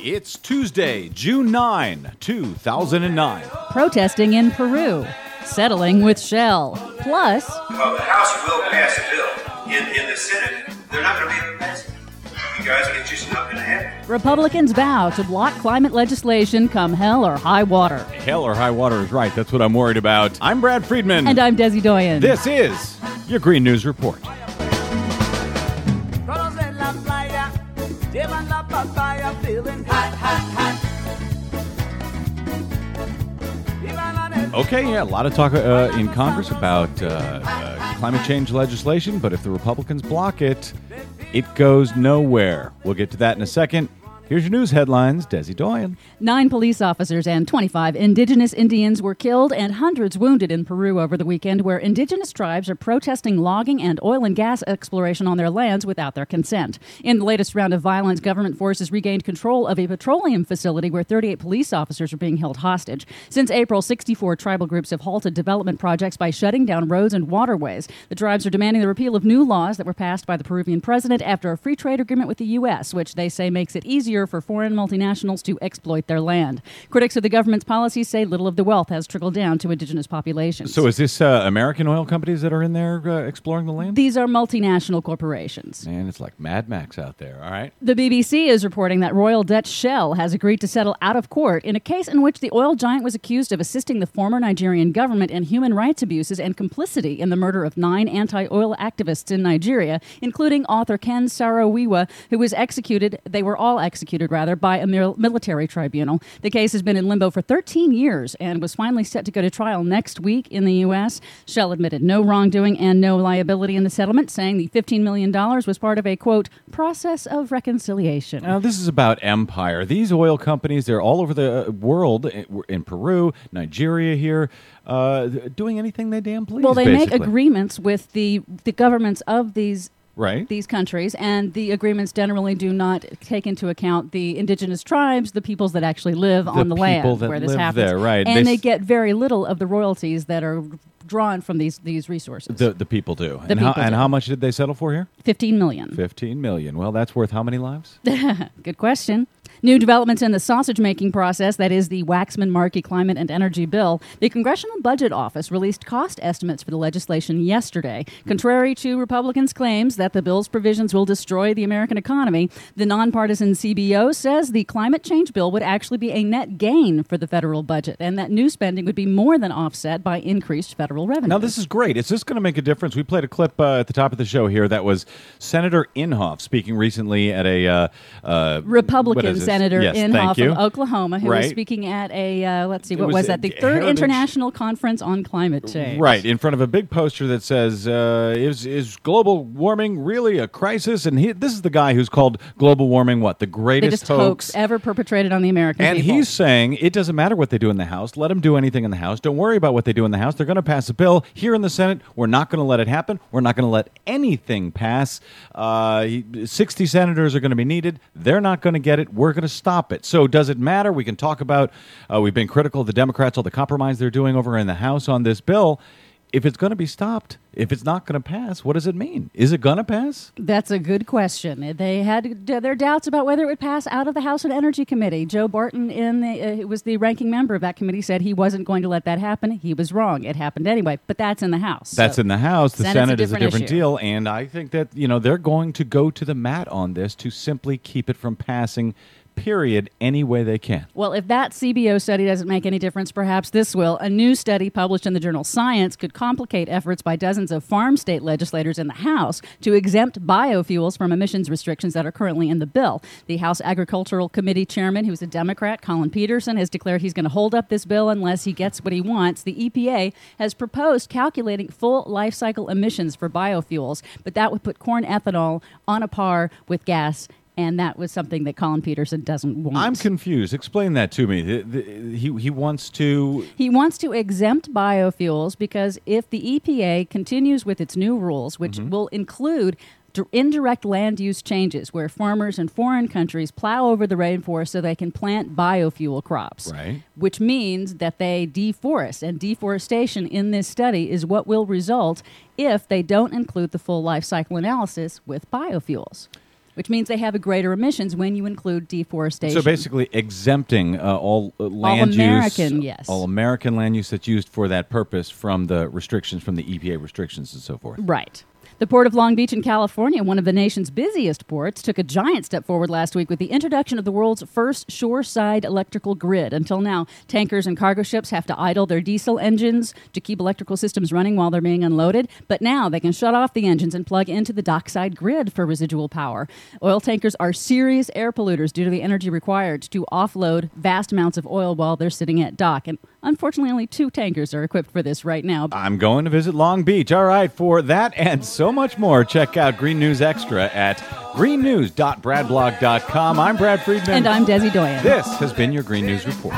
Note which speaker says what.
Speaker 1: It's Tuesday, June 9, 2009.
Speaker 2: Protesting in Peru, settling with Shell. Plus,
Speaker 3: Well, the House will pass a bill. In, in the Senate, they're not going to be able to pass it. You guys, it's just not going to happen.
Speaker 2: Republicans vow to block climate legislation come hell or high water.
Speaker 1: Hell or high water is right. That's what I'm worried about. I'm Brad Friedman.
Speaker 2: And I'm Desi Doyen.
Speaker 1: This is your Green News Report.
Speaker 4: Feeling hot, hot, hot.
Speaker 1: Okay, yeah, a lot of talk uh, in Congress about uh, uh, climate change legislation, but if the Republicans block it, it goes nowhere. We'll get to that in a second. Here's your news headlines, Desi Doyen.
Speaker 2: Nine police officers and 25 indigenous Indians were killed and hundreds wounded in Peru over the weekend, where indigenous tribes are protesting logging and oil and gas exploration on their lands without their consent. In the latest round of violence, government forces regained control of a petroleum facility where 38 police officers are being held hostage. Since April, 64 tribal groups have halted development projects by shutting down roads and waterways. The tribes are demanding the repeal of new laws that were passed by the Peruvian president after a free trade agreement with the U.S., which they say makes it easier for foreign multinationals to exploit their land. Critics of the government's policies say little of the wealth has trickled down to indigenous populations.
Speaker 1: So, is this uh, American oil companies that are in there uh, exploring the land?
Speaker 2: These are multinational corporations.
Speaker 1: Man, it's like Mad Max out there, all right?
Speaker 2: The BBC is reporting that Royal Dutch Shell has agreed to settle out of court in a case in which the oil giant was accused of assisting the former Nigerian government in human rights abuses and complicity in the murder of nine anti oil activists in Nigeria, including author Ken Saro-Wiwa, who was executed. They were all executed, rather, by a military tribunal. The case has been in limbo for 13 years and was finally set to go to trial next week in the U.S. Shell admitted no wrongdoing and no liability in the settlement, saying the $15 million was part of a, quote, process of reconciliation.
Speaker 1: Now, this is about empire. These oil companies, they're all over the uh, world, in in Peru, Nigeria here, uh, doing anything they damn please.
Speaker 2: Well, they make agreements with the the governments of these
Speaker 1: Right.
Speaker 2: these countries, and the agreements generally do not take into account the indigenous tribes, the peoples that actually live on the land where this happens.
Speaker 1: there, right.
Speaker 2: And
Speaker 1: They
Speaker 2: they, get very little of the royalties that are drawn from these these resources.
Speaker 1: The, the people do.
Speaker 2: The
Speaker 1: and how,
Speaker 2: people
Speaker 1: and how much did they settle for here?
Speaker 2: Fifteen million.
Speaker 1: 15 million. Well, that's worth how many lives?
Speaker 2: Good question. New developments in the sausage making process, that is the Waxman Markey Climate and Energy Bill. The Congressional Budget Office released cost estimates for the legislation yesterday. Contrary to Republicans' claims that the bill's provisions will destroy the American economy, the nonpartisan CBO says the climate change bill would actually be a net gain for the federal budget and that new spending would be more than offset by increased federal revenue.
Speaker 1: Now, this is great. Is this going to make a difference? We played a clip uh, at the top of the show here that was Senator Inhofe speaking recently at a uh, uh,
Speaker 2: Republican
Speaker 1: what is it?
Speaker 2: Senator
Speaker 1: yes,
Speaker 2: Inhofe of Oklahoma, who was speaking at a uh, let's see,
Speaker 1: It
Speaker 2: what
Speaker 1: was
Speaker 2: was, that? The third
Speaker 1: Heritage-
Speaker 2: International Conference on Climate Change.
Speaker 1: Right, in front of a big poster that says, uh, is, is global warming really a crisis? And he, this is the guy who's called global warming what? The greatest
Speaker 2: biggest hoax ever perpetrated on the American
Speaker 1: And
Speaker 2: people.
Speaker 1: he's saying it doesn't matter what they do in the House. Let them do anything in the House. Don't worry about what they do in the House. They're going to pass a bill. Here in the Senate, we're not going to let it happen. We're not going to let anything pass. Uh, he- 60 senators are going to be needed. They're not going to get it. We're going to stop it. So, does it matter? We can talk about, uh, we've been critical of the Democrats, all the compromise they're doing over in the House on this bill. If it's going to be stopped, if it's not going to pass, what does it mean? Is it going to pass?
Speaker 2: That's a good question. They had their doubts about whether it would pass out of the House and Energy Committee. Joe Barton, in the, uh, who was the ranking member of that committee, said he wasn't going to let that happen. He was wrong. It happened anyway, but that's in the House.
Speaker 1: That's
Speaker 2: So
Speaker 1: in the House. The
Speaker 2: Senate's a
Speaker 1: Senate is a
Speaker 2: different
Speaker 1: different
Speaker 2: issue.
Speaker 1: deal, and I think that you know they're going to go to the mat on this to simply keep it from passing. Period. Any way they can.
Speaker 2: Well, if that CBO study doesn't make any difference, perhaps this will. A new study published in the journal Science could complicate efforts by dozens of farm state legislators in the House to exempt biofuels from emissions restrictions that are currently in the bill. The House Agricultural Committee chairman, who's a Democrat, Colin Peterson, has declared he's going to hold up this bill unless he gets what he wants. The EPA has proposed calculating full life cycle emissions for biofuels, but that would put corn ethanol on a par with gas. And that was something that Colin Peterson doesn't want.
Speaker 1: I'm confused. Explain that to me. The- the- he he wants to.
Speaker 2: He wants to exempt biofuels because if the EPA continues with its new rules, which
Speaker 1: Mm-hmm.
Speaker 2: will include indirect land use changes where farmers in foreign countries plow over the rainforest so they can plant biofuel crops.
Speaker 1: Right.
Speaker 2: Which means that they deforest. And deforestation in this study is what will result if they don't include the full life cycle analysis with biofuels. Which means they have a greater emissions when you include deforestation.
Speaker 1: So basically, exempting uh, all uh, land
Speaker 2: American,
Speaker 1: use,
Speaker 2: yes.
Speaker 1: all American land use that's used for that purpose from the restrictions from the EPA restrictions and so forth.
Speaker 2: Right. The Port of Long Beach in California, one of the nation's busiest ports, took a giant step forward last week with the introduction of the world's first shoreside electrical grid. Until now, tankers and cargo ships have to idle their diesel engines to keep electrical systems running while they're being unloaded. But now they can shut off the engines and plug into the dockside grid for residual power. Oil tankers are serious air polluters due to the energy required to offload vast amounts of oil while they're sitting at dock. And unfortunately, only two tankers are equipped for this right now.
Speaker 1: I'm going to visit Long Beach. All right, for that and so much more, check out Green News Extra at greennews.bradblog.com. I'm Brad Friedman.
Speaker 2: And I'm Desi Doyen.
Speaker 1: This has been your Green News Report.